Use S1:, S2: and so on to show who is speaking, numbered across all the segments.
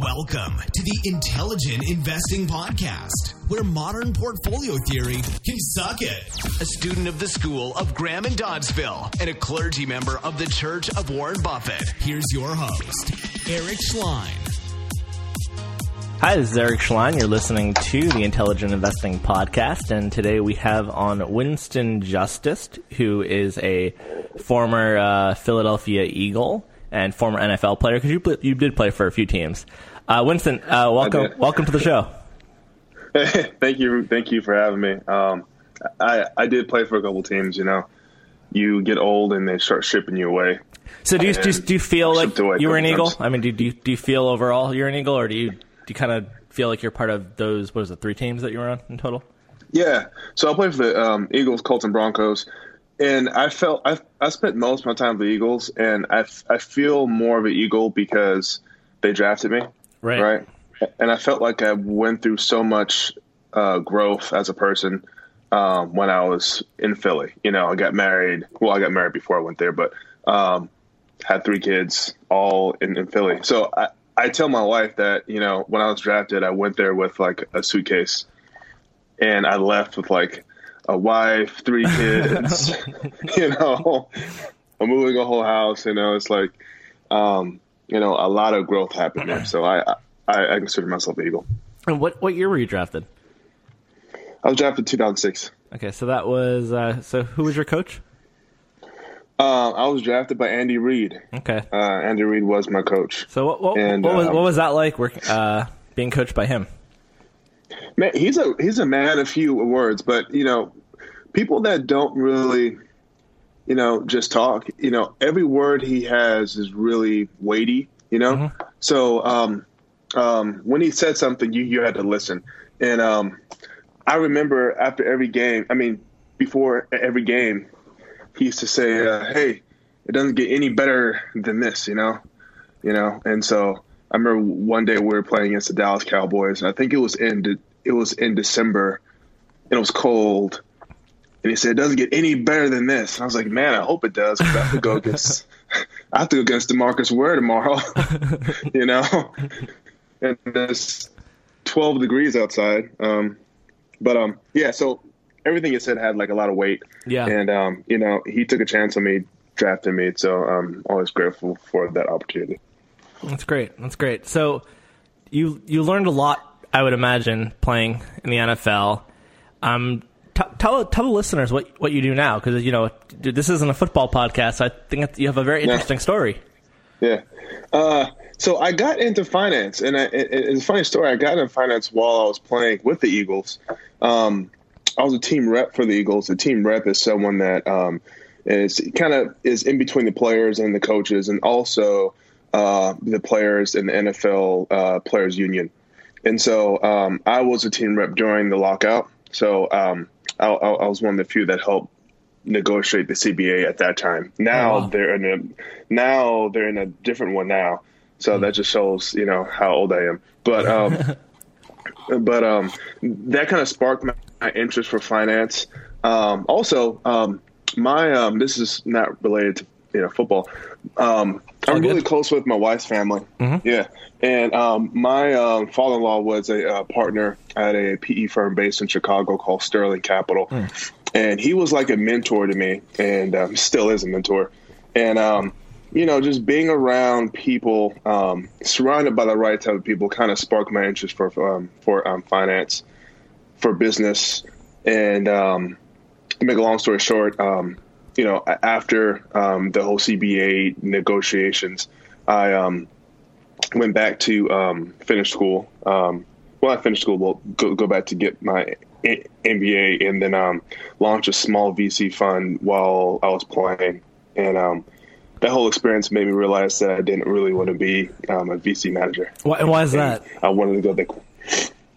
S1: Welcome to the Intelligent Investing Podcast, where modern portfolio theory can suck it. A student of the School of Graham and Doddsville and a clergy member of the Church of Warren Buffett. Here's your host, Eric Schleien.
S2: Hi, this is Eric Schleien. You're listening to the Intelligent Investing Podcast, and today we have on Winston Justice, who is a former uh, Philadelphia Eagle and former NFL player because you you did play for a few teams. Uh, Winston, uh, welcome welcome to the show.
S3: thank you, thank you for having me. Um, I I did play for a couple teams. You know, you get old and they start shipping you away.
S2: So do you do, do you feel like you were an Eagle? Times. I mean, do, do you, do you feel overall you're an Eagle, or do you do you kind of feel like you're part of those what is it three teams that you were on in total?
S3: Yeah, so I played for the um, Eagles, Colts, and Broncos and I felt I I spent most of my time with the Eagles, and I, I feel more of an Eagle because they drafted me,
S2: right?
S3: Right, and I felt like I went through so much uh, growth as a person um, when I was in Philly. You know, I got married. Well, I got married before I went there, but um, had three kids, all in, in Philly. So I, I tell my wife that you know when I was drafted, I went there with like a suitcase, and I left with like a wife, three kids, you know, I'm moving a whole house. You know, it's like, um, you know, a lot of growth happened there. So I, I, I consider myself Eagle.
S2: And what what year were you drafted?
S3: I was drafted 2006.
S2: Okay, so that was uh, so. Who was your coach?
S3: Uh, I was drafted by Andy Reid.
S2: Okay,
S3: uh, Andy Reid was my coach.
S2: So what what, and, what was um, what was that like? Working uh, being coached by him?
S3: Man, he's a he's a man of few words, but you know, people that don't really, you know, just talk. You know, every word he has is really weighty. You know, mm-hmm. so um, um, when he said something, you you had to listen. And um, I remember after every game, I mean, before every game, he used to say, uh, "Hey, it doesn't get any better than this," you know, you know. And so I remember one day we were playing against the Dallas Cowboys, and I think it was in it was in December, and it was cold. And he said, "It doesn't get any better than this." And I was like, "Man, I hope it does." Because I have to go against, I have to go against Demarcus Ware tomorrow, you know. And it's 12 degrees outside. Um, but um, yeah. So everything he said had like a lot of weight.
S2: Yeah.
S3: And um, you know, he took a chance on me, drafting me. So I'm always grateful for that opportunity.
S2: That's great. That's great. So you you learned a lot I would imagine playing in the NFL. Um, t- tell tell the listeners what what you do now because you know dude, this isn't a football podcast. So I think you have a very interesting yeah. story.
S3: Yeah. Uh, so I got into finance, and I, it, it's a funny story. I got into finance while I was playing with the Eagles. Um, I was a team rep for the Eagles. The team rep is someone that um, is kind of is in between the players and the coaches, and also uh, the players in the NFL uh, Players Union. And so um, I was a team rep during the lockout. So um, I, I, was one of the few that helped negotiate the CBA at that time. Now oh, wow. they're in a now they're in a different one now. So mm. that just shows you know how old I am. But um, but um, that kind of sparked my, my, interest for finance. Um, also, um, my um, this is not related to you know football. Um, I'm really close with my wife's family. Mm-hmm. Yeah, and um, my um, father-in-law was a uh, partner at a PE firm based in Chicago called Sterling Capital, mm. and he was like a mentor to me, and um, still is a mentor. And um, you know, just being around people, um, surrounded by the right type of people, kind of sparked my interest for um, for finance, for business, and to make a long story short you know, after um, the whole CBA negotiations, I um, went back to um, finish school. Um, well, I finished school, well, go, go back to get my MBA and then um, launch a small VC fund while I was playing. And um, that whole experience made me realize that I didn't really want to be um, a VC manager.
S2: Why, why is that?
S3: I wanted to go there.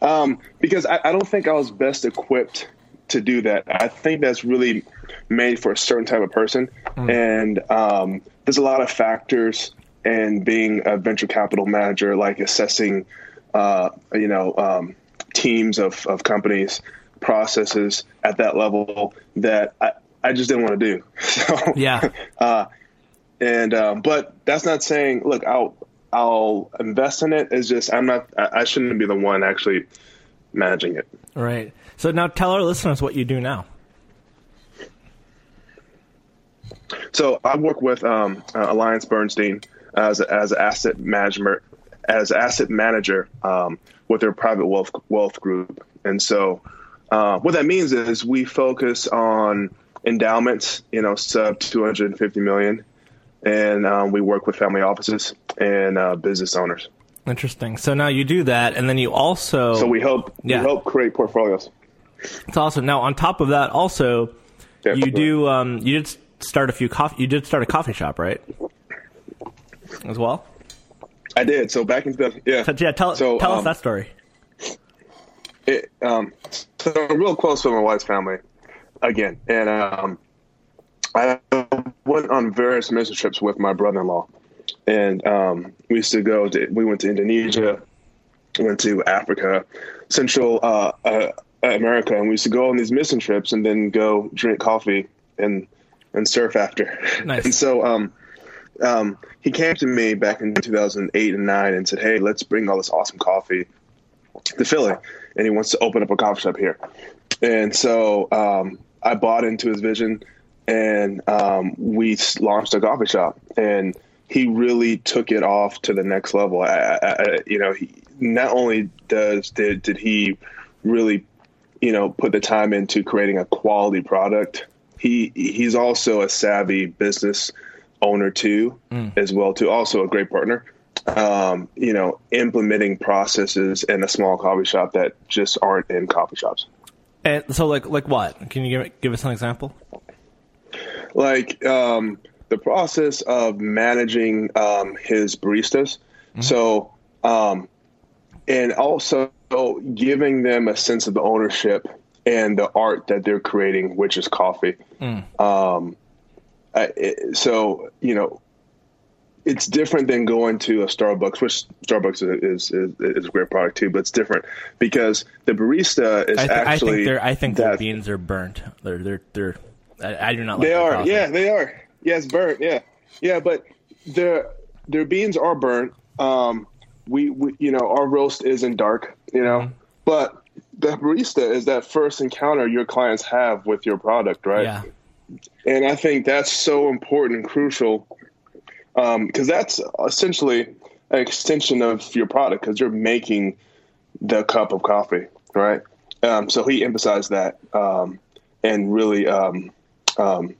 S3: Um, because I, I, don't think I was best equipped to do that. I think that's really made for a certain type of person, mm. and um, there's a lot of factors And being a venture capital manager, like assessing, uh, you know, um, teams of, of companies, processes at that level that I, I just didn't want to do. So
S2: yeah.
S3: Uh, and um, but that's not saying look I'll I'll invest in it. It's just I'm not. I, I shouldn't be the one actually managing it.
S2: Right. So now tell our listeners what you do now.
S3: So I work with um, uh, Alliance Bernstein as a, as an asset management as asset manager um, with their private wealth wealth group, and so uh, what that means is we focus on endowments, you know, sub 250 million, and um, we work with family offices and uh, business owners.
S2: Interesting. So now you do that, and then you also
S3: So we help
S2: Yeah.
S3: we help create portfolios.
S2: It's awesome. Now on top of that, also
S3: Yeah,
S2: you do um, you did start a few coffee. You did start a coffee shop, right? As well.
S3: I did. So back in the yeah.
S2: So, yeah. Tell
S3: So,
S2: tell us
S3: um,
S2: that story.
S3: it, um, so I'm real close with my wife's family again, and um, I went on various mission trips with my brother-in-law, and um, we used to go. To, we went to Indonesia, went to Africa, Central uh, uh, America, and we used to go on these mission trips and then go drink coffee and and surf after.
S2: Nice.
S3: and so um, um, he came to me back in 2008 and nine and said, "Hey, let's bring all this awesome coffee to Philly, and he wants to open up a coffee shop here." And so um, I bought into his vision, and um, we launched a coffee shop. And he really took it off to the next level. I, I, I, you know, he, not only does did did he really, you know, put the time into creating a quality product. He he's also a savvy business owner too, as well too. Also a great partner. Um, you know, implementing processes in a small coffee shop that just aren't in coffee shops.
S2: And so, like, like what? Can you give, give us an example?
S3: like um, the process of managing um, his baristas. So, um, and also giving them a sense of the ownership and the art that they're creating, which is coffee. Um, I, it, so, you know, it's different than going to a Starbucks, which Starbucks is is, is a great product too, but it's different because the barista is
S2: I, th- I
S3: actually
S2: think they're I think their beans are burnt. They're they're they're. I, I do not like
S3: They are,
S2: coffee.
S3: yeah, they are. Yeah, it's burnt. Yeah, yeah, but their their beans are burnt. Um, we, we you know our roast isn't dark, you know,
S2: Mm-hmm.
S3: but the barista is that first encounter your clients have with your product, right?
S2: Yeah.
S3: And I think that's so important and crucial because that's essentially an extension of your product because you're making the cup of coffee, right? Um, so he emphasized that um, and really um, um,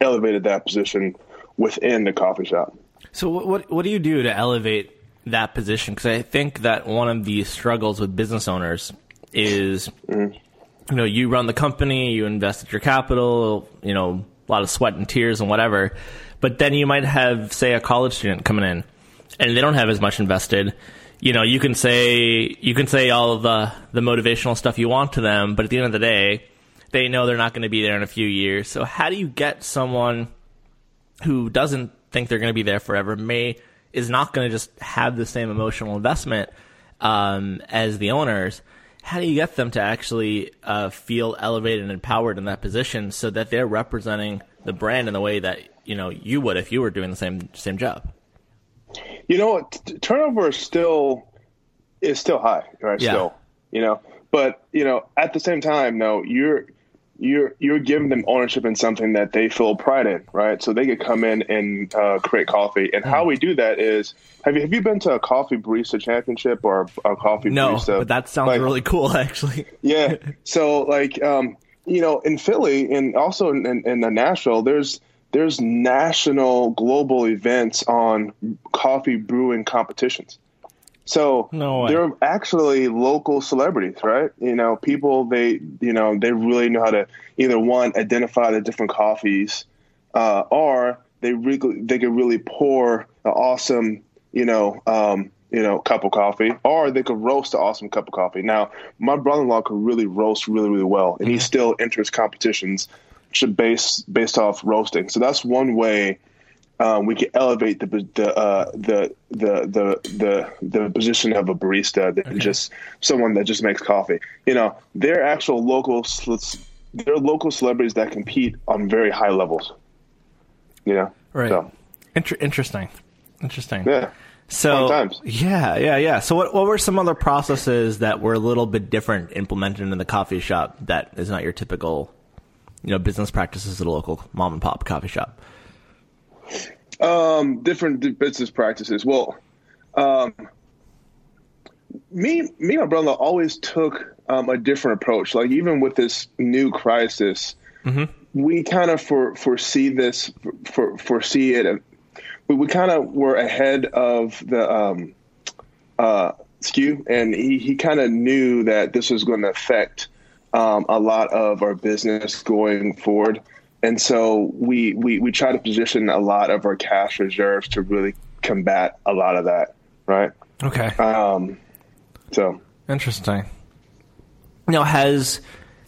S3: elevated that position within the coffee shop.
S2: So what what, what do you do to elevate that position? Because I think that one of the struggles with business owners is, you know, you run the company, you invested your capital, you know, a lot of sweat and tears and whatever, but then you might have, say, a college student coming in, and they don't have as much invested. You know, you can say you can say all of the the motivational stuff you want to them, but at the end of the day, they know they're not going to be there in a few years. So how do you get someone who doesn't think they're going to be there forever may is not going to just have the same emotional investment um, as the owners. How do you get them to actually uh, feel elevated and empowered in that position so that they're representing the brand in the way that you know you would if you were doing the same same job?
S3: You know. T- turnover is still is still high, right?
S2: Yeah.
S3: Still, you know, but you know, at the same time, though, you're you're you're giving them ownership in something that they feel pride in, right? So they could come in and uh, create coffee. And how we do that is, have you have you been to a coffee barista championship or a coffee
S2: No,
S3: barista?
S2: but that sounds
S3: like-
S2: really cool, actually.
S3: yeah. So like, um, you know, in Philly and also in, in, in Nashville, there's there's national, global events on coffee brewing competitions. So
S2: No
S3: they're actually local celebrities, right? You know, people they you know they really know how to either one identify the different coffees, uh, or they really they can really pour an awesome you know um, you know cup of coffee, or they could roast an awesome cup of coffee. Now, my brother-in-law could really roast really really well, and he still enters competitions based based off roasting. So that's one way um, we can elevate the the, uh, the the the the the position of a barista than just someone that just makes coffee. You know, they're actual local they're local celebrities that compete on very high levels. You know,
S2: Right.
S3: So
S2: Inter- interesting. Interesting.
S3: yeah,
S2: So yeah, yeah, yeah. So what what were some other processes that were a little bit different implemented in the coffee shop that is not your typical, you know, business practices at a local mom and pop coffee shop?
S3: Um, different business practices. Well, um, me, me, and my brother always took um, a different approach. Like even with this new crisis, we kind of for, foresee this, for, foresee it, we, we kind of were ahead of the um, uh, skew, and he, he kind of knew that this was going to affect um, a lot of our business going forward. And so we, we, we try to position a lot of our cash reserves to really combat a lot of that, right?
S2: Okay.
S3: Um, so
S2: Interesting. Now, has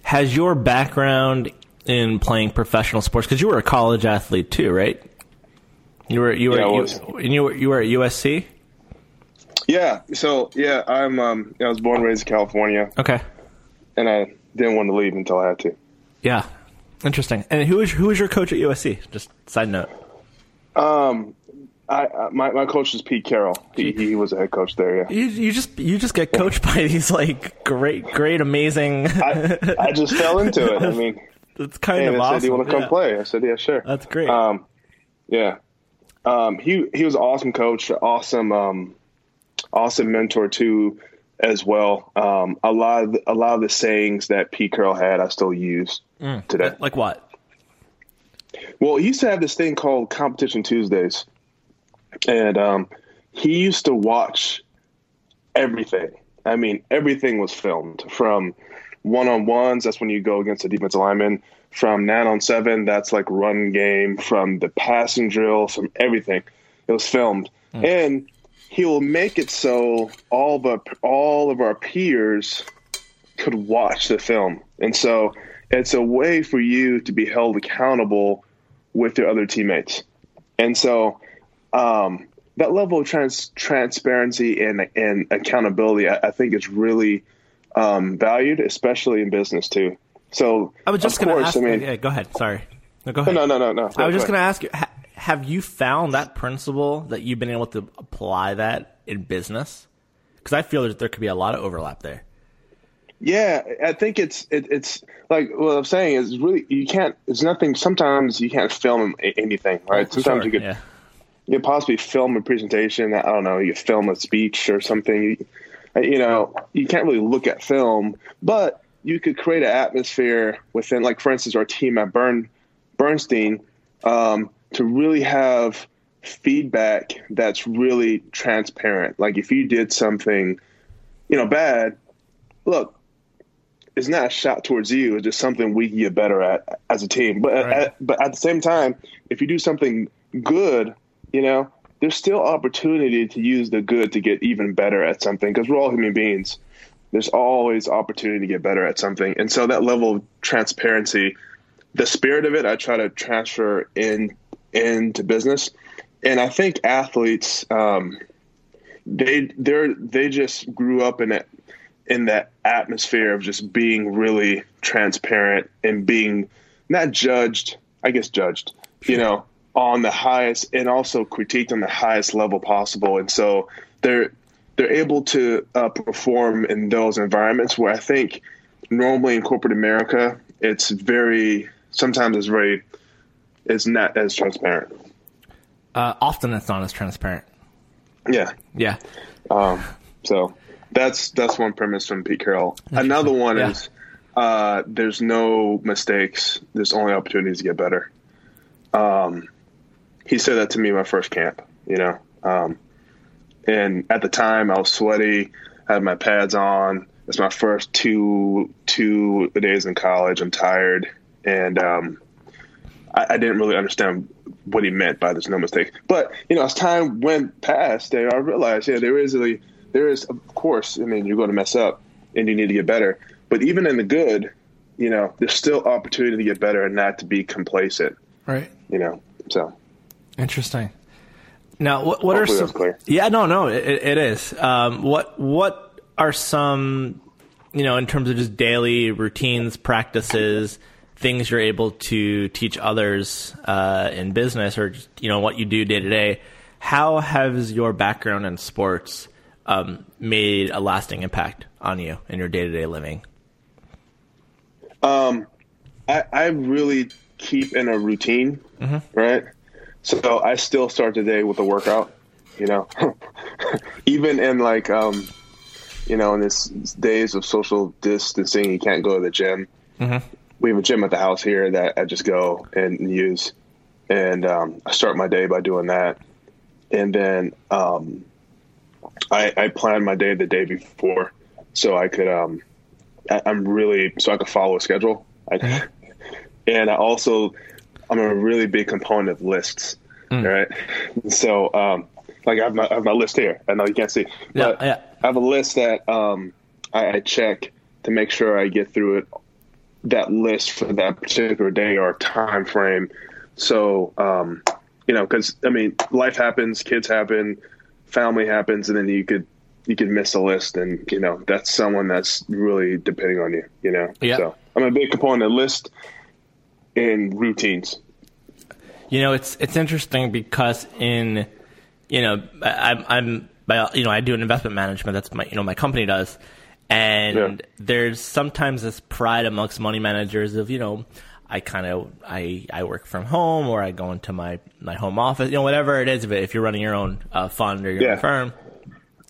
S2: has your background in playing professional sports? Because you were a college athlete too, right? You were you were
S3: Yeah,
S2: you, and you were you were at USC.
S3: yeah, so yeah, I'm um, I was born and raised in California,
S2: Okay.
S3: and I didn't want to leave until I had to.
S2: Yeah. Interesting. And who was who was your coach at USC? Just side note.
S3: Um, I, I my my coach is Pete Carroll. He, he was a head coach there. Yeah,
S2: You you just you just get coached by these like great great amazing.
S3: I, I just fell into it. I mean,
S2: That's kind
S3: and
S2: of
S3: I
S2: awesome.
S3: said, "Do you want to come
S2: yeah.
S3: play?" I said, "Yeah, sure."
S2: That's great.
S3: Um, yeah. Um, he he was an awesome coach, awesome um, awesome mentor too, as well. Um, a lot of the, a lot of the sayings that Pete Carroll had, I still use today.
S2: like what?
S3: Well, he used to have this thing called Competition Tuesdays, and um, he used to watch everything. I mean, everything was filmed from one on ones. That's when you go against a defensive lineman. From nine on seven, that's like run game. From the passing drill, from everything, it was filmed, and he will make it so all the all of our peers could watch the film. And so it's a way for you to be held accountable with your other teammates. And so um, that level of trans- transparency and, and accountability, I, I think, is really um, valued, especially in business too. So
S2: I was just going to ask.
S3: I mean,
S2: yeah, go ahead. Sorry. No, go ahead.
S3: no, no, no, no.
S2: I was just going to ask you: ha- Have you found that principle that you've been able to apply that in business? Because I feel that there could be a lot of overlap there.
S3: Yeah, I think it's it, it's like what I'm saying is really you can't. It's nothing. Sometimes you can't film anything, right? Sometimes
S2: Sure,
S3: you could
S2: yeah.
S3: you could possibly film a presentation. I don't know. You film a speech or something. You, you know, you can't really look at film, but you could create an atmosphere within, like for instance, our team at Burn Bernstein, um, to really have feedback that's really transparent. Like if you did something, you know, bad, look, it's not a shot towards you. It's just something we can get better at as a team. But
S2: Right.
S3: at, but at the same time, if you do something good, you know, there's still opportunity to use the good to get even better at something because we're all human beings. There's always opportunity to get better at something, and so that level of transparency, the spirit of it, I try to transfer in into business, and I think athletes, um, they they're they just grew up in it in that atmosphere of just being really transparent and being not judged, I guess judged, you know, on the highest and also critiqued on the highest level possible. And so they're they're able to uh, perform in those environments where I think normally in corporate America it's very sometimes it's very it's not as transparent.
S2: Uh, often it's not as transparent.
S3: Yeah.
S2: Yeah.
S3: So that's that's one premise from Pete Carroll. Another one
S2: Yeah.
S3: is uh, there's no mistakes. There's only opportunities to get better. Um, he said that to me in my first camp. You know, um, and at the time I was sweaty. Had my pads on. It's my first two two days in college. I'm tired, and um, I, I didn't really understand what he meant by there's no mistake. But you know, as time went past, there I realized, yeah, there is a there is of course. I mean, you're going to mess up, and you need to get better. But even in the good, you know, there's still opportunity to get better and not to be complacent.
S2: Right.
S3: You know, so
S2: Interesting. Now, what what are some?
S3: clear.
S2: Yeah, no, no, it, it is. Um, what what are some, you know, in terms of just daily routines, practices, things you're able to teach others uh, in business, or just, you know what you do day to day? how has your background in sports um, made a lasting impact on you in your day to day living?
S3: Um, I, I really keep in a routine, right? So I still start the day with a workout, you know, even in like, um, you know, in this days of social distancing, you can't go to the gym. We have a gym at the house here that I just go and use. And um, I start my day by doing that. And then um, I, I plan my day the day before so I could, um, I, I'm really, so I could follow a schedule. I, and I also, I'm a really big component of lists. Right. So, um, like I have, my, I have my list here. I know you can't see,
S2: Yeah,
S3: but
S2: yeah.
S3: I have a list that um, I, I check to make sure I get through it. That list for that particular day or time frame. So, um, you know, because I mean, life happens, kids happen, family happens, and then you could you could miss a list, and you know that's someone that's really depending on you. You know,
S2: Yeah.
S3: so I'm a big component of list and routines.
S2: You know, it's it's interesting because in you know I, I'm I'm by- you know I do an investment management. That's my you know my company does, and
S3: Yeah.
S2: there's sometimes this pride amongst money managers of you know I kind of I I work from home or I go into my my home office. You know whatever it is. If, if you're running your own uh, fund or your
S3: Yeah.
S2: own firm,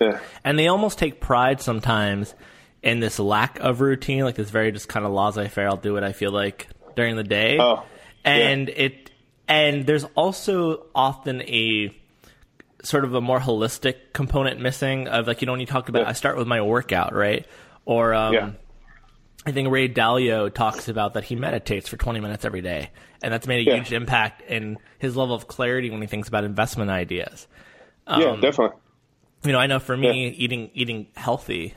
S3: Yeah,
S2: and they almost take pride sometimes in this lack of routine, like this very just kind of laissez-faire. I'll do what I feel like during the day,
S3: Oh,
S2: and it and there's also often a sort of a more holistic component missing of like you know when you talk about
S3: Yeah.
S2: I start with my workout right or um,
S3: Yeah.
S2: I think Ray Dalio talks about that he meditates for 20 minutes every day, and that's made a
S3: Yeah.
S2: huge impact in his level of clarity when he thinks about investment ideas
S3: yeah,
S2: Um,
S3: definitely.
S2: you know, I know for me, eating eating healthy,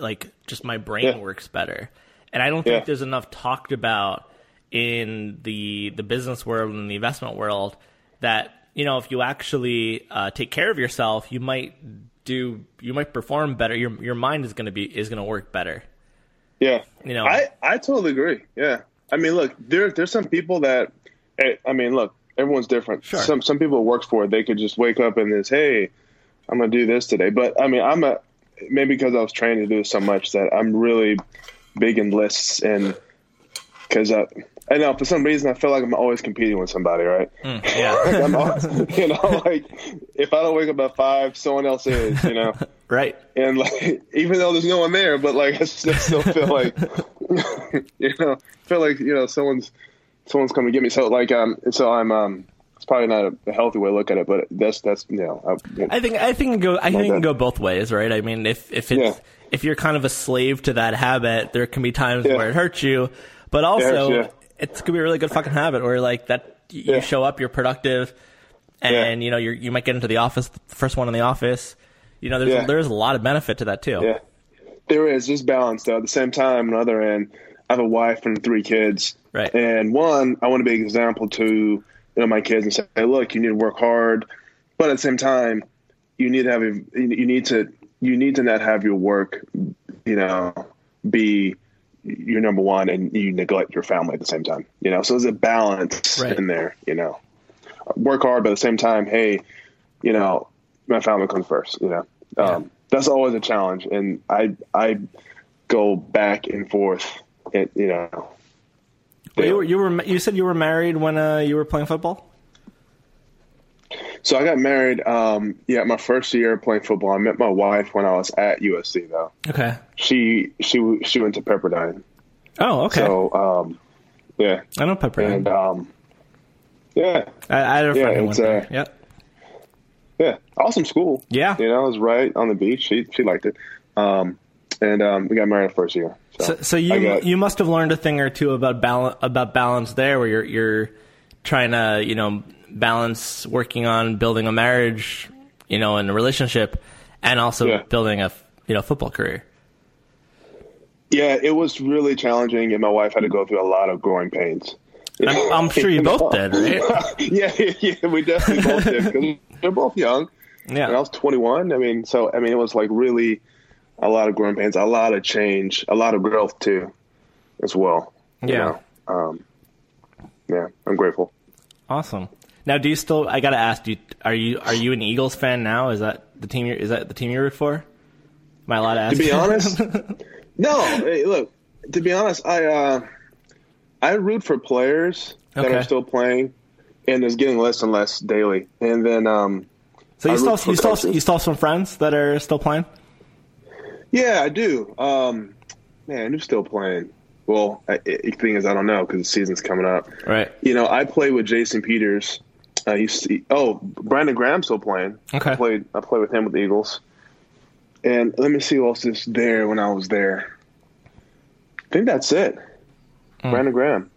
S2: like just my brain
S3: Yeah.
S2: works better, and I don't think
S3: Yeah.
S2: there's enough talked about in the the business world and the investment world that you know if you actually uh, take care of yourself, you might do you might perform better. Your your mind is going to be is going to work better.
S3: Yeah,
S2: You know-
S3: I I totally agree. Yeah, I mean, look, there there's some people that, eh, I mean, look, everyone's different.
S2: Sure.
S3: Some some people work for it. They could just wake up and this, hey, I'm gonna do this today. But I mean, I'm a maybe because I was trained to do so much that I'm really big in lists and because I. I know for some reason I feel like I'm always competing with somebody, right?
S2: Yeah,
S3: I'm always, you know, like if I don't wake up at five, someone else is, you know
S2: right.
S3: and like even though there's no one there, but like I still, still feel like you know feel like you know someone's someone's coming to get me. So like um so I'm um it's probably not a, healthy way to look at it, but that's that's you know I,
S2: I think I think it go I think it can go both ways, right? I mean, if if it's
S3: Yeah.
S2: if you're kind of a slave to that habit, there can be times
S3: Yeah.
S2: where it hurts you, but also
S3: yeah.
S2: it's gonna be a really good fucking habit where like that you show up, you're productive, and you know you you might get into the office, the first one in the office. You know, there's
S3: Yeah.
S2: there's a lot of benefit to that too.
S3: yeah there is just balance though. At the same time, on the other end, I have a wife and three kids,
S2: Right.
S3: And one, I want to be an example to you know my kids and say, hey, look, you need to work hard, but at the same time, you need to have a, you need to you need to not have your work, you know, be your number one and you neglect your family at the same time. You know, so there's a balance
S2: Right.
S3: in there. You know, work hard, but at the same time, hey, you know, my family comes first. You know, um, that's always a challenge, and I I go back and forth. You know,
S2: Well, you were you were you said you were married when uh, you were playing football.
S3: So I got married. Um, yeah, my first year playing football. I met my wife when I was at USC. Though
S2: Okay.
S3: she she she went to Pepperdine.
S2: Oh, okay.
S3: So um, yeah,
S2: I know Pepperdine.
S3: and um, yeah,
S2: I, I had a
S3: yeah,
S2: friend who went
S3: it's,
S2: there.
S3: uh,
S2: Yep.
S3: Yeah, awesome school.
S2: Yeah.
S3: you know, it was right on the beach. She she liked it. Um, and um, we got married the first year. So,
S2: So, so you
S3: got-
S2: you must have learned a thing or two about balance about balance there, where you're you're trying to you know balance working on building a marriage, you know, and a relationship, and also
S3: Yeah.
S2: building a you know football career.
S3: yeah, it was really challenging, and my wife had to go through a lot of growing pains.
S2: I'm, I'm sure you both did, right?
S3: yeah, yeah, we definitely both did because they're both young. Yeah. And I was 21. I mean, so I mean, it was like really a lot of growing pains, a lot of change, a lot of growth too, as well. you
S2: Yeah.
S3: know. Um, yeah, I'm grateful.
S2: awesome. Now, do you still? I gotta ask. You, are you are you an Eagles fan now? Is that the team? You're, is that the team you root for? Am I allowed to ask?
S3: To be honest, no. Hey, look, to be honest, I uh, I root for players that are still playing, and it's getting less and less daily. And then, um,
S2: so you
S3: I
S2: still you still you still some friends that are still playing.
S3: yeah, I do. Um, man, who's still playing? Well, I, the thing is, I don't know because the season's coming up.
S2: Right.
S3: You know, I play with Jason Peters. Uh, he's, he, oh, Brandon Graham's still playing.
S2: Okay.
S3: I played. I played with him with the Eagles. And let me see who else is there when I was there. I think that's it.
S2: Hmm.
S3: Brandon Graham.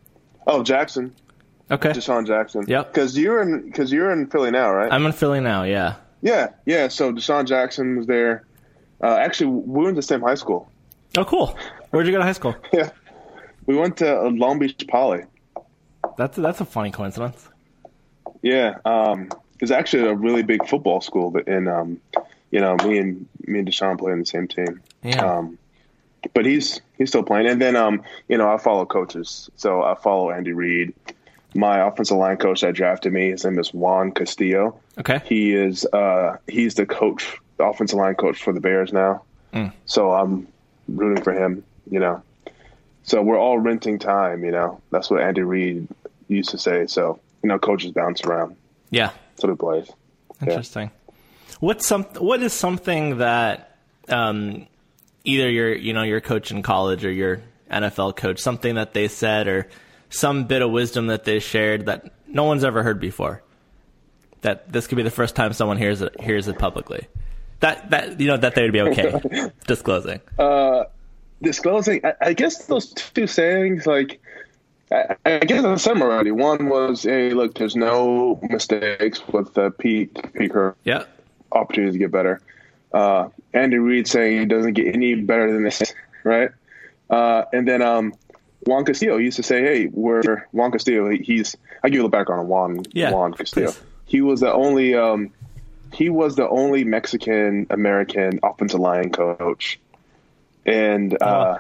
S3: Oh, Jackson,
S2: Okay.
S3: DeSean Jackson.
S2: Yep.
S3: Because you're in because you're in Philly now, right?
S2: I'm in Philly now. Yeah.
S3: yeah, yeah. So DeSean Jackson was there. Uh, actually, we went to the same high school.
S2: Oh, cool. Where'd you go to high school?
S3: Yeah, we went to uh, Long Beach Poly.
S2: That's that's a funny coincidence.
S3: Yeah, um, it's actually a really big football school, but and um, you know, me and me and DeSean play on the same team.
S2: Yeah.
S3: Um, but he's he's still playing, and then um, you know, I follow coaches, so I follow Andy Reid. My offensive line coach that drafted me, his name is Juan Castillo.
S2: Okay.
S3: He is uh, he's the coach, the offensive line coach for the Bears now.
S2: Mm.
S3: So I'm rooting for him. You know, so we're all renting time. You know, that's what Andy Reid used to say. So you know, coaches bounce around.
S2: Yeah.
S3: What it plays.
S2: Interesting. What's some? What is something that um, either your you know your coach in college or your NFL coach something that they said or some bit of wisdom that they shared that no one's ever heard before? That this could be the first time someone hears it hears it publicly. That that you know that they would be okay disclosing.
S3: Uh, disclosing I, I guess those two sayings like I, I guess I said already. One was, "Hey, look, there's no mistakes with the peak peaker
S2: Yeah.
S3: opportunities to get better." Uh, Andy Reid saying it doesn't get any better than this, right? Uh, and then um, Juan Castillo used to say, "Hey, we're Juan Castillo. He's I give you the background on Juan
S2: Yeah,
S3: Juan Castillo.
S2: please.
S3: He was the only um, he was the only Mexican American offensive line coach, and uh,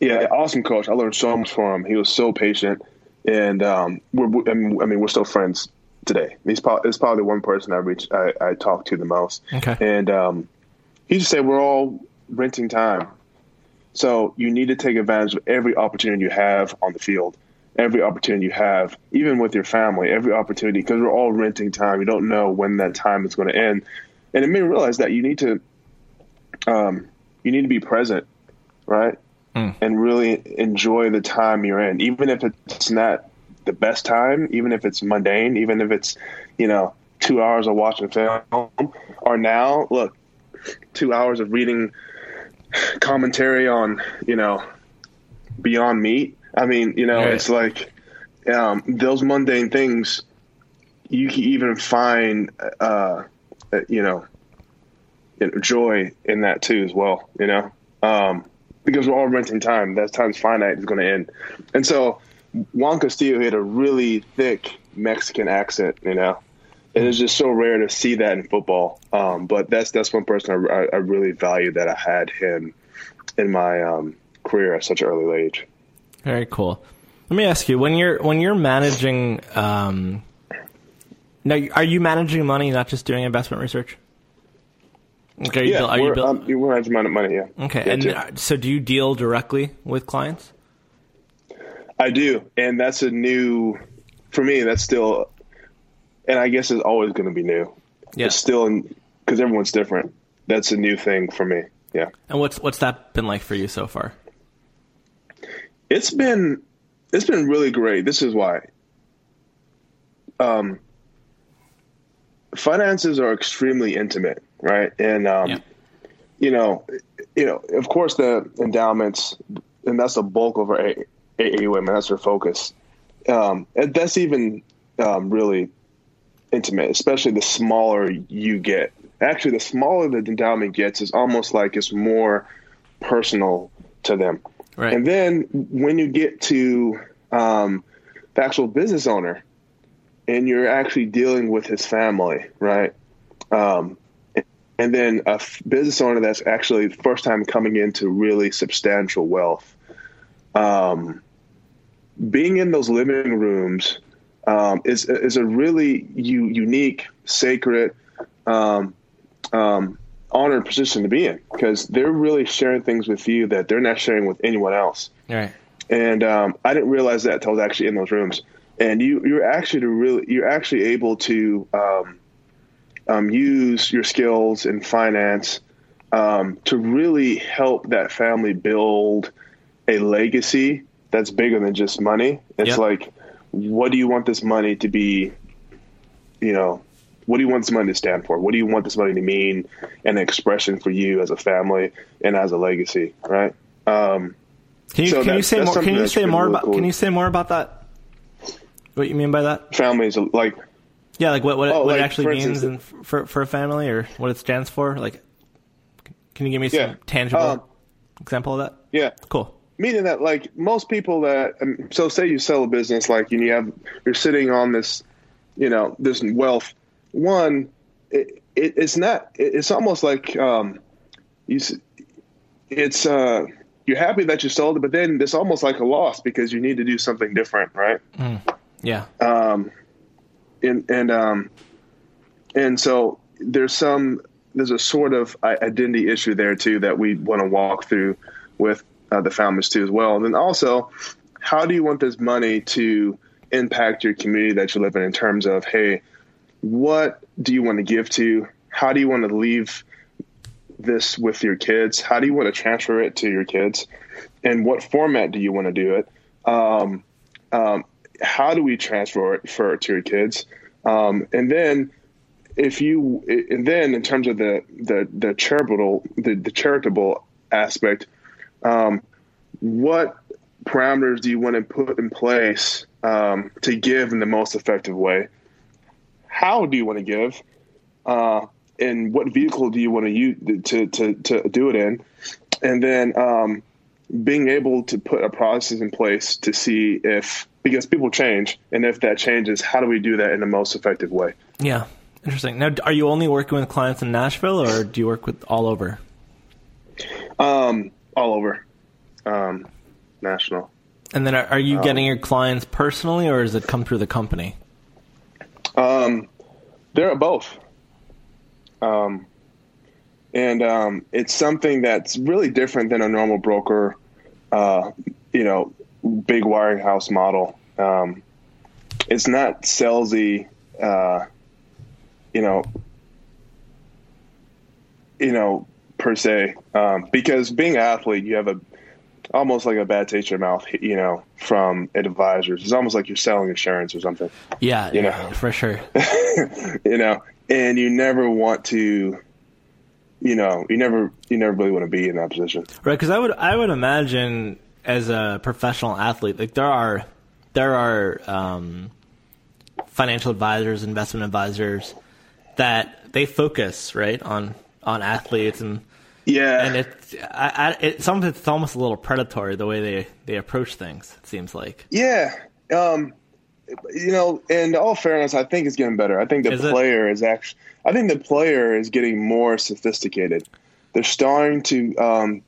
S3: yeah, awesome coach. I learned so much from him. He was so patient, and um, we're I mean, we're still friends today. He's probably, he's probably the one person I reach I, I talk to the most.
S2: Okay.
S3: and um, he just said we're all renting time, so you need to take advantage of every opportunity you have on the field. Every opportunity you have, even with your family, every opportunity, because we're all renting time. You don't know when that time is going to end, and it made me realize that you need to, um, you need to be present, right? and really enjoy the time you're in, even if it's not the best time, even if it's mundane, even if it's, you know, two hours of watching film, or now, look, two hours of reading commentary on, you know, Beyond Meat. I mean, you know,
S2: Right.
S3: it's like um, those mundane things. You can even find, uh, uh, you know, joy in that too as well. You know, um, because we're all renting time. That time's finite. It's going to end. And so Juan Castillo had a really thick Mexican accent. You know, and it's just so rare to see that in football. Um, but that's that's one person I, I, I really value that I had him in my um, career at such an early age.
S2: Very cool. Let me ask you when you're when you're managing. Um, now, are you managing money, not just doing investment research? Okay, are you
S3: Yeah,
S2: are
S3: we're,
S2: buil-
S3: um, we're managing money. Yeah.
S2: okay,
S3: Yeah,
S2: and
S3: too.
S2: uh, so do you deal directly with clients?
S3: I do, and that's a new for me. That's still, and I guess it's always going to be new.
S2: Yeah.
S3: It's still because everyone's different. That's a new thing for me. Yeah,
S2: And what's what's that been like for you so far?
S3: it's been it's been really great. This is why. Um, finances are extremely intimate, right? And um,
S2: Yeah.
S3: you know, you know, of course, the endowments, and that's the bulk of our A- AAUM, that's our focus. Um, and that's even um, really intimate, especially the smaller you get. Actually, the smaller the endowment gets, is almost like it's more personal to them.
S2: Right.
S3: And then when you get to um, the actual business owner, and you're actually dealing with his family, right? Um, and then a f- business owner that's actually first time coming into really substantial wealth. Um, being in those living rooms um, is is a really u- unique, sacred, um, um, honored position to be in because they're really sharing things with you that they're not sharing with anyone else.
S2: Right.
S3: And um, I didn't realize that until I was actually in those rooms. And you you're actually to really you're actually able to um, um, use your skills in finance um, to really help that family build a legacy that's bigger than just money. It's
S2: Yep.
S3: like, what do you want this money to be? You know, what do you want this money to stand for? What do you want this money to mean? An expression for you as a family and as a legacy, right? Um,
S2: Can you
S3: So
S2: can you say more? Can you say more
S3: really
S2: about?
S3: cool.
S2: Can you say more about that? What you mean by that?
S3: families like
S2: Yeah, like what what,
S3: Oh,
S2: what
S3: like,
S2: it actually
S3: for
S2: means
S3: instance-
S2: in, for for a family or what it stands for. Like, can you give me some
S3: Yeah.
S2: tangible
S3: Um,
S2: example of that?
S3: yeah,
S2: Cool.
S3: Meaning that like most people that um, so say you sell a business like and you have you're sitting on this you know this wealth. One it, it, it's not it, it's almost like um you it's uh you're happy that you sold it but then it's almost like a loss because you need to do something different right?
S2: Yeah.
S3: um, and and um, and so there's some there's a sort of identity issue there too that we want to walk through with uh, the families too as well. And then also, how do you want this money to impact your community that you live in in terms of hey, what do you want to give to? How do you want to leave this with your kids? How do you want to transfer it to your kids? And what format do you want to do it? Um, um, how do we transfer it for to your kids? Um, and then if you and then in terms of the the the charitable the, the charitable aspect, um, what parameters do you want to put in place um, to give in the most effective way? How do you want to give? Uh, and what vehicle do you want to use to, to, to do it in? And then um, being able to put a process in place to see if because people change and if that changes, how do we do that in the most effective way?
S2: Yeah. Interesting. Now, are you only working with clients in Nashville, or do you work with all over?
S3: Um, all over, um, national.
S2: And then, are, are
S3: Um,
S2: you getting your clients personally, or does it come through the company?
S3: Um, they're both. Um, and um, it's something that's really different than a normal broker, uh, you know, big wirehouse model. Um, it's not salesy, uh, you know, you know, per se, um, because being an athlete, you have a almost like a bad taste in your mouth, you know, from advisors. It's almost like you're selling insurance or something
S2: Yeah,
S3: You know.
S2: for sure.
S3: you know, and you never want to, you know, you never, you never really want to be in that position.
S2: Right, because I would I would imagine as a professional athlete, like there are there are um, financial advisors, investment advisors that they focus right on on athletes and
S3: Yeah,
S2: and it's I, I, it sometimes it's almost a little predatory the way they they approach things. It seems like
S3: yeah, um, you know, in all fairness, I think it's getting better. I think the
S2: Is
S3: player is actually, I think the player is getting more sophisticated. They're starting to um,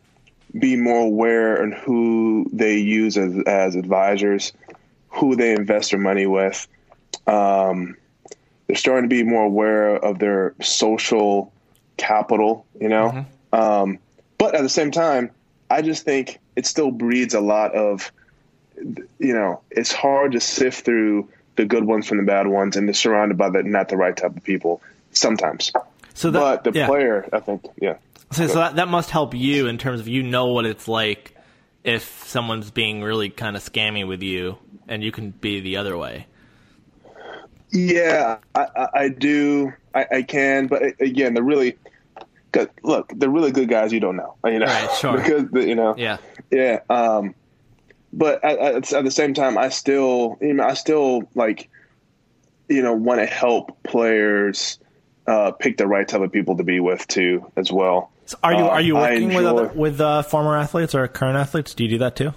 S3: be more aware on who they use as, as advisors, who they invest their money with. Um, they're starting to be more aware of their social capital, you know. Um, but at the same time, I just think it still breeds a lot of, you know, it's hard to sift through the good ones from the bad ones, and they're surrounded by the not the right type of people sometimes.
S2: so. That,
S3: but the
S2: yeah.
S3: player, I think, yeah,
S2: So, so that, that must help you in terms of you know what it's like if someone's being really kind of scammy with you, and you can be the other way.
S3: yeah, I, I, I do, I, I can, but again, the really Look, the really good guys you don't know, you know,
S2: Right, sure.
S3: because the, you know,
S2: Yeah.
S3: Yeah. Um, but at, at, at the same time, I still, you know, I still like, you know, want to help players uh, pick the right type of people to be with too, as well.
S2: So are you
S3: Uh,
S2: are you
S3: I
S2: working with other, with uh, former athletes or current athletes? Do you do that too?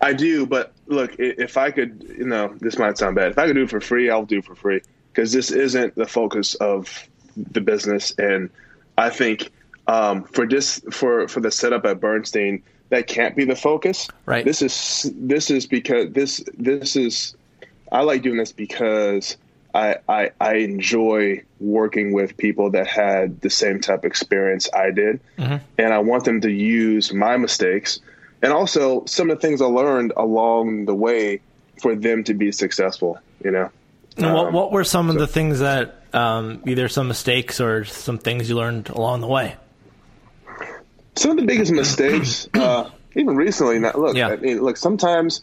S3: I do, but look, if I could, you know, this might sound bad. If I could do it for free, I'll do it for free because this isn't the focus of the business, and I think um, for this for for the setup at Bernstein, that can't be the focus.
S2: Right.
S3: This is this is because this this is I like doing this because I, I, I enjoy working with people that had the same type of experience I did, mm-hmm. and I want them to use my mistakes and also some of the things I learned along the way for them to be successful. You know.
S2: And what, um, what were some so, of the things that um, either some mistakes or some things you learned along the way?
S3: Some of the biggest mistakes, uh, even recently. Now, look, yeah. I mean, look. Sometimes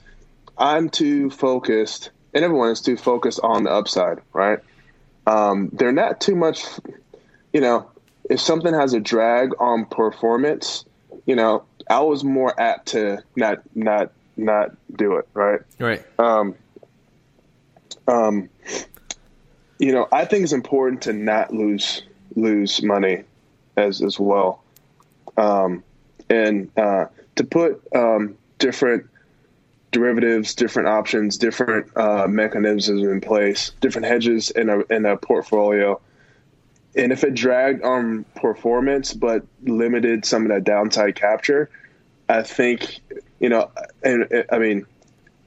S3: I'm too focused, and everyone is too focused on the upside, right? Um, they're not too much. You know, if something has a drag on performance, you know, I was more apt to not not not do it, right?
S2: Right.
S3: Um, um, you know, I think it's important to not lose lose money as as well, um, and uh, to put um, different derivatives, different options, different uh, mechanisms in place, different hedges in a in a portfolio. And if it dragged on performance but limited some of that downside capture, I think you know, and, I mean,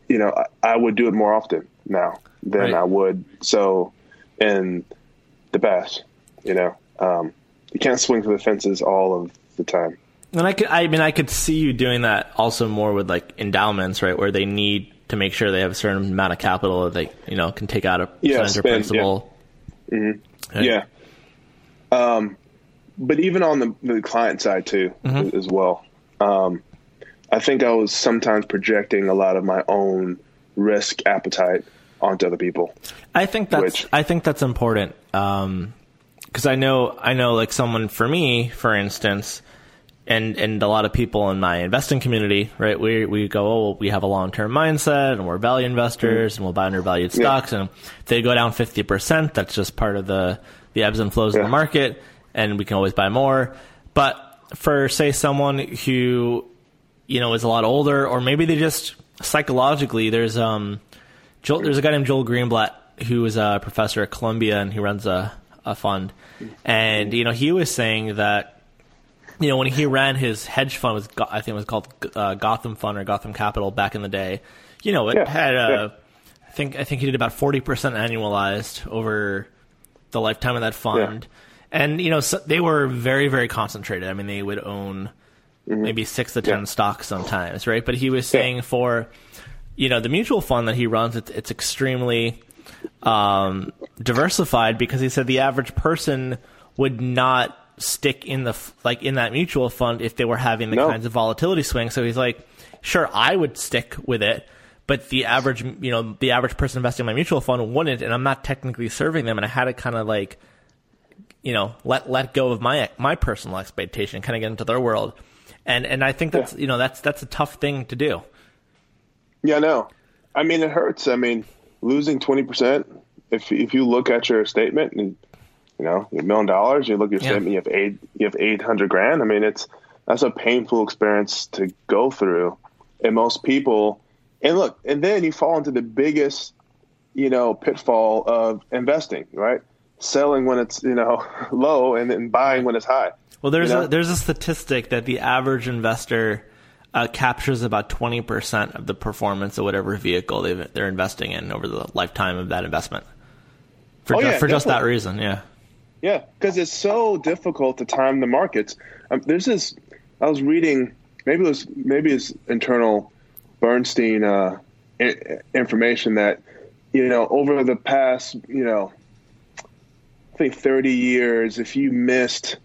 S3: you know, I, would do it more often now than right. I would. So, in the best, you know, um, you can't swing for the fences all of the time.
S2: And I could, I mean, I could see you doing that also more with like endowments, right, where they need to make sure they have a certain amount of capital that they, you know, can take out a yeah, principal.
S3: Yeah. Mm-hmm. Right. yeah. Um, but even on the, the client side too, mm-hmm. as well. Um, I think I was sometimes projecting a lot of my own risk appetite onto other people.
S2: I think that's which, I think that's important because um, I know I know like someone for me, for instance, and and a lot of people in my investing community, right? We we go, oh, we have a long term mindset, and we're value investors, mm-hmm. and we'll buy undervalued stocks, yeah. and if they go down fifty percent, that's just part of the the ebbs and flows yeah. of the market, and we can always buy more. But for say someone who you know is a lot older, or maybe they just psychologically there's um Joel, there's a guy named Joel Greenblatt who is a professor at Columbia and he runs a a fund, and you know he was saying that you know when he ran his hedge fund was I think it was called uh, Gotham Fund or Gotham Capital back in the day, you know it yeah, had a yeah. I think I think he did about forty percent annualized over the lifetime of that fund. Yeah. And you know so they were very very concentrated. I mean, they would own mm-hmm. maybe six to ten yeah. stocks sometimes, right? But he was saying for you know the mutual fund that he runs, it's, it's extremely um, diversified because he said the average person would not stick in the like in that mutual fund if they were having the no. kinds of volatility swings. So he's like, sure, I would stick with it, but the average, you know, the average person investing in my mutual fund wouldn't, and I'm not technically serving them, and I had to kind of like, you know, let let go of my my personal expectation, kind of get into their world and and I think that's yeah. you know that's that's a tough thing to do.
S3: Yeah, no, I mean it hurts. I mean losing twenty percent. If if you look at your statement and you know a million dollars, you look at your yeah. statement, you have eight you have eight hundred grand. I mean it's that's a painful experience to go through, and most people. And look, and then you fall into the biggest, you know, pitfall of investing, right? Selling when it's you know low and then buying when it's high.
S2: Well, there's you know? a there's a statistic that the average investor uh, captures about twenty percent of the performance of whatever vehicle they they're investing in over the lifetime of that investment. For oh, ju- yeah, for just that reason, yeah.
S3: Yeah, because it's so difficult to time the markets. Um, there's this. I was reading. Maybe it was maybe it's internal Bernstein uh, information that you know over the past you know I think 30 years, if you missed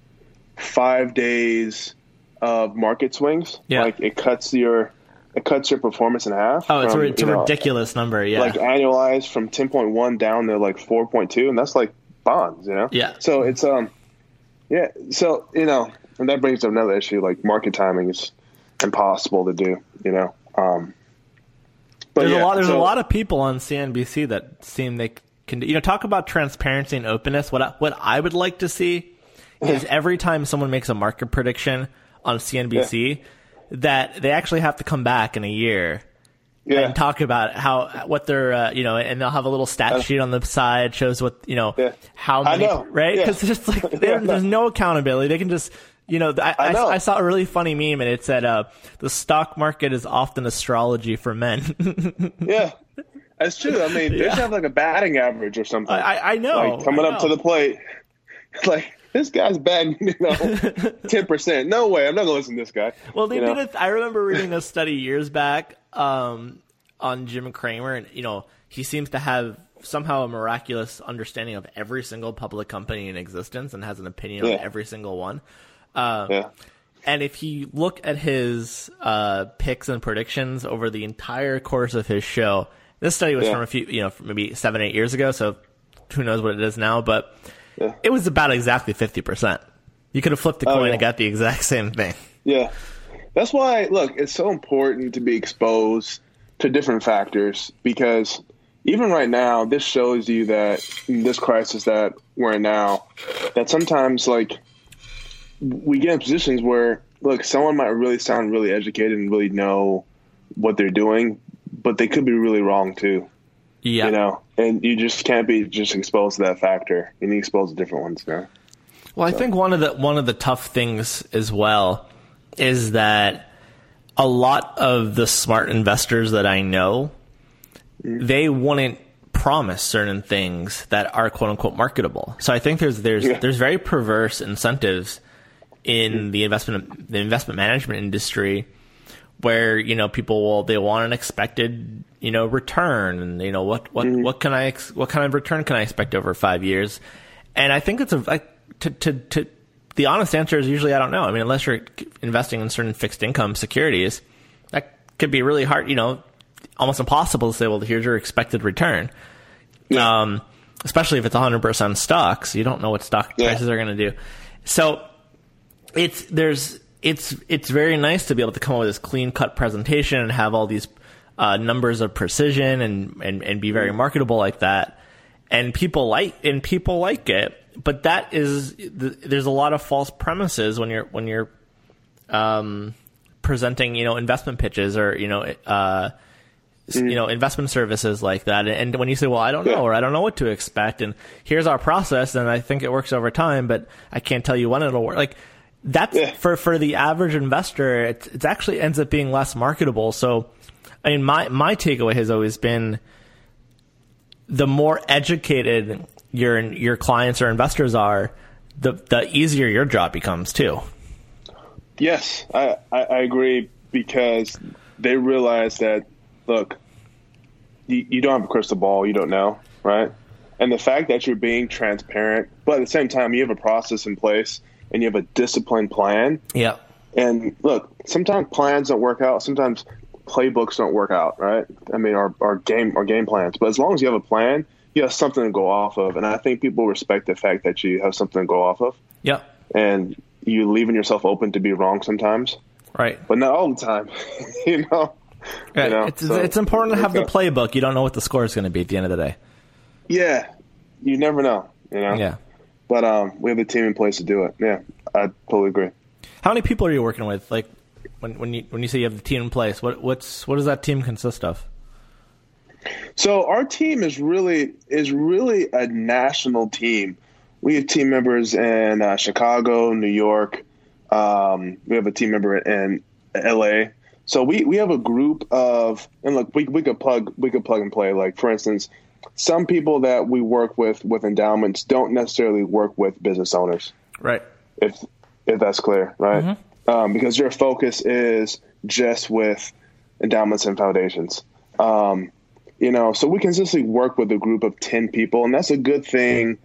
S3: five days of market swings. Yeah. Like it cuts your it cuts your performance in half.
S2: Oh, it's, from, a, it's a know, ridiculous number. Yeah.
S3: Like annualized from 10.1 down to like 4.2 and that's like bonds, you know?
S2: Yeah.
S3: So it's um yeah, so you know, and that brings up another issue like market timing is impossible to do, you know. Um
S2: but there's yeah, a lot there's so, a lot of people on CNBC that seem they can you know talk about transparency and openness. What I, what I would like to see is every time someone makes a market prediction on CNBC, yeah. that they actually have to come back in a year yeah. and talk about how what they're uh, you know, and they'll have a little stat sheet on the side shows what you know yeah. how many right because it's just like there's no accountability. They can just you know, I, I, I, I, saw a really funny meme and it said, uh, the stock market is often astrology for men.
S3: yeah. That's true. I mean, they
S2: Yeah.
S3: should have like a batting average or something.
S2: I, I know.
S3: like coming
S2: I
S3: up to the plate, like this guy's batting, you know, ten percent. No way, I'm not gonna listen to this guy.
S2: Well, they
S3: you know?
S2: did it. I remember reading a study years back um, on Jim Cramer, and you know he seems to have somehow a miraculous understanding of every single public company in existence and has an opinion
S3: Yeah.
S2: on every single one. Uh,
S3: Yeah,
S2: And if you look at his uh, picks and predictions over the entire course of his show, this study was
S3: Yeah.
S2: from a few, you know, maybe seven, eight years ago. So who knows what it is now? But
S3: Yeah.
S2: it was about exactly fifty percent. You could have flipped the
S3: Oh,
S2: coin
S3: yeah.
S2: and got the exact same thing.
S3: yeah. That's why. Look, it's so important to be exposed to different factors because even right now, this shows you that in this crisis that we're in now, that sometimes like we get in positions where look, someone might really sound really educated and really know what they're doing, but they could be really wrong too.
S2: Yeah.
S3: you know, and you just can't be just exposed to that factor. You need to expose to different ones now.
S2: Well, I think one of the one of the tough things as well is that a lot of the smart investors that I know, mm-hmm. they wouldn't promise certain things that are quote unquote marketable. So I think there's there's
S3: Yeah.
S2: there's very perverse incentives in mm-hmm. the investment the investment management industry where you know people will they want an expected you know return and you know what what what can I ex- what kind of return can I expect over five years? And I think it's a like, to to to the honest answer is usually I don't know. I mean unless you're investing in certain fixed income securities that could be really hard you know almost impossible to say well here's your expected return. Um especially if it's 100% stocks you don't know what stock
S3: Yeah.
S2: prices are going to do. So it's there's it's it's very nice to be able to come up with this clean cut presentation and have all these uh, numbers of precision and, and and be very marketable like that. And people like and people like it but that is th- there's a lot of false premises when you're when you're um, presenting you know investment pitches or you know uh, s- you know investment services like that. And when you say well i don't know or i don't know what to expect and here's our process and i think it works over time but i can't tell you when it'll work. Like that's
S3: Yeah.
S2: for for the average investor it, it actually ends up being less marketable so i mean my my takeaway has always been the more educated your your clients or investors are the the easier your job becomes too
S3: Yes, I, I, I agree because they realize that look, you, you don't have a crystal ball, you don't know, right? And the fact that you're being transparent, but at the same time you have a process in place and you have a disciplined plan.
S2: yeah
S3: And look, sometimes plans don't work out. Sometimes playbooks don't work out, right? I mean, our, our game our game plans. But as long as you have a plan, you have something to go off of. And I think people respect the fact that you have something to go off of,
S2: yeah
S3: and you leaving yourself open to be wrong sometimes,
S2: right
S3: but not all the time. you know,
S2: Yeah,
S3: You know,
S2: it's,
S3: so-
S2: it's important to have the playbook. You don't know what the score is going to be at the end of the day.
S3: yeah, you never know. You know,
S2: Yeah.
S3: But um, we have the team in place to do it. Yeah, I totally agree.
S2: How many people are you working with? Like when when you when you say you have the team in place, what what's what does that team consist of?
S3: So our team is really is really a national team. We have team members in uh, Chicago, New York. Um, we have a team member in L.A. So we, we have a group of and look we we could plug we could plug and play. Like for instance, some people that we work with with endowments don't necessarily work with business owners
S2: Right.
S3: if if that's clear, right? Um, because your focus is just with endowments and foundations. Um, you know, so we consistently work with a group of ten people, and that's a good thing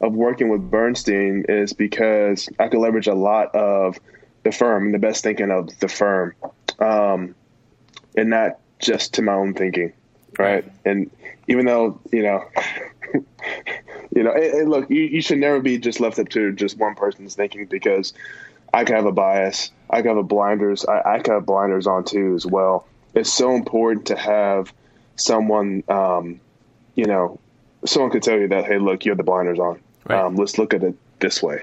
S3: of working with Bernstein is because I could leverage a lot of the firm and the best thinking of the firm, um, and not just to my own thinking, right? And even though you know. you know, and, and look, you, you should never be just left up to just one person's thinking because I could have a bias. I could have a blinders. I, I could have blinders on too as well. It's so important to have someone, um, you know, someone could tell you that, hey, look, you have the blinders on.
S2: Right.
S3: Um, let's look at it this way.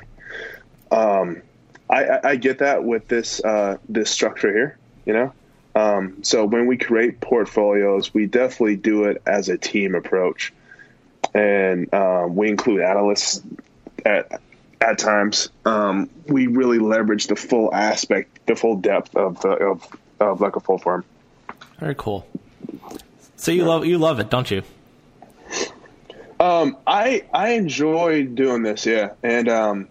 S3: Um, I, I, I get that with this uh, this structure here, you know. Um, so when we create portfolios, we definitely do it as a team approach, and um, we include analysts at at times. Um, we really leverage the full aspect, the full depth of the of, of like a full firm.
S2: Very cool. So you love you love it, don't you?
S3: Um, I I enjoy doing this, yeah, and um,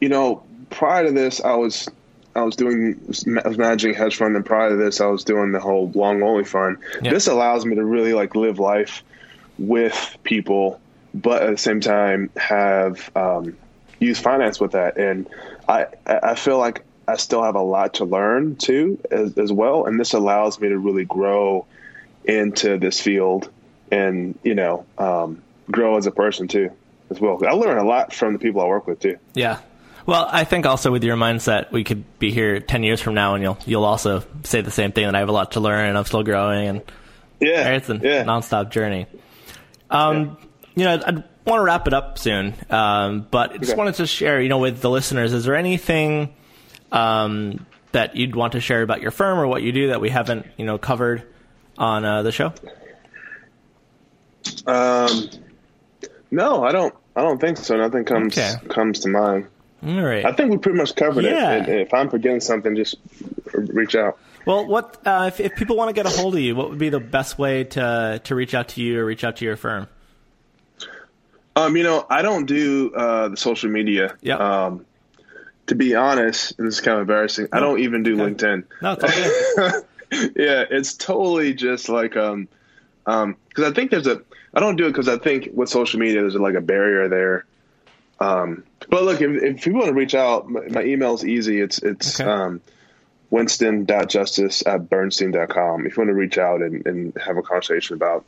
S3: you know, prior to this, I was I was doing I was managing hedge fund, and prior to this, I was doing the whole long only fund.
S2: Yeah.
S3: This allows me to really like live life with people, but at the same time have um, use finance with that, and I I feel like I still have a lot to learn too as, as well, and this allows me to really grow into this field, and you know. Um, grow as a person too as well. I learn a lot from the people I work with too.
S2: Yeah. Well, I think also with your mindset, we could be here ten years from now, and you'll you'll also say the same thing that I have a lot to learn, and I'm still growing, and
S3: Yeah,
S2: it's a
S3: yeah.
S2: nonstop journey. Um, you know, I'd want to wrap it up soon, um, but I just wanted to share, you know, with the listeners, is there anything um, that you'd want to share about your firm or what you do that we haven't, you know, covered on uh, the show?
S3: Um, no, I don't. I don't think so. Nothing comes
S2: Okay.
S3: comes to mind.
S2: All right.
S3: I think we pretty much covered
S2: Yeah.
S3: it. And if I'm forgetting something, just reach out.
S2: Well, what uh, if, if people want to get a hold of you? What would be the best way to to reach out to you or reach out to your firm?
S3: Um, you know, I don't do uh, the social media.
S2: Yep.
S3: Um, to be honest, and this is kind of embarrassing. I don't even do
S2: Okay.
S3: LinkedIn.
S2: No, it's
S3: yeah, it's totally just like um, um, because I think there's a. I don't do it because I think with social media there's like a barrier there. Um, but look, if, if people want to reach out, my, my email's easy. It's it's
S2: Okay.
S3: um, Winston.justice at Bernstein.com. If you want to reach out and, and have a conversation about,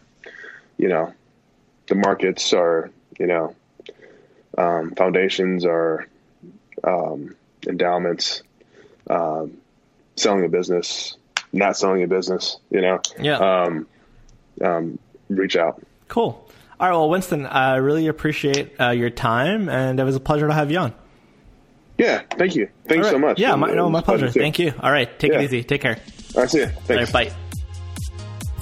S3: you know, the markets or, you know, um, foundations or um, endowments, um, selling a business, not selling a business, you know,
S2: Yeah.
S3: um, um, reach out.
S2: Cool. All right. Well, Winston, I really appreciate uh, your time, and it was a pleasure to have you on.
S3: Yeah, thank you. Thanks
S2: All
S3: so much.
S2: Yeah, my, no, my
S3: pleasure,
S2: pleasure. Thank you. All right. Take
S3: Yeah.
S2: it easy. Take care.
S3: All right, see
S2: you.
S3: Thanks.
S2: right. Bye.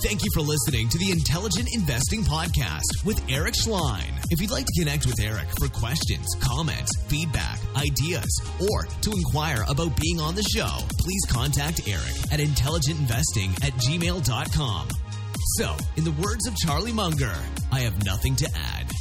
S1: Thank you for listening to the Intelligent Investing Podcast with Eric Schleien. If you'd like to connect with Eric for questions, comments, feedback, ideas, or to inquire about being on the show, please contact Eric at intelligentinvesting at gmail.com. So, in the words of Charlie Munger, I have nothing to add.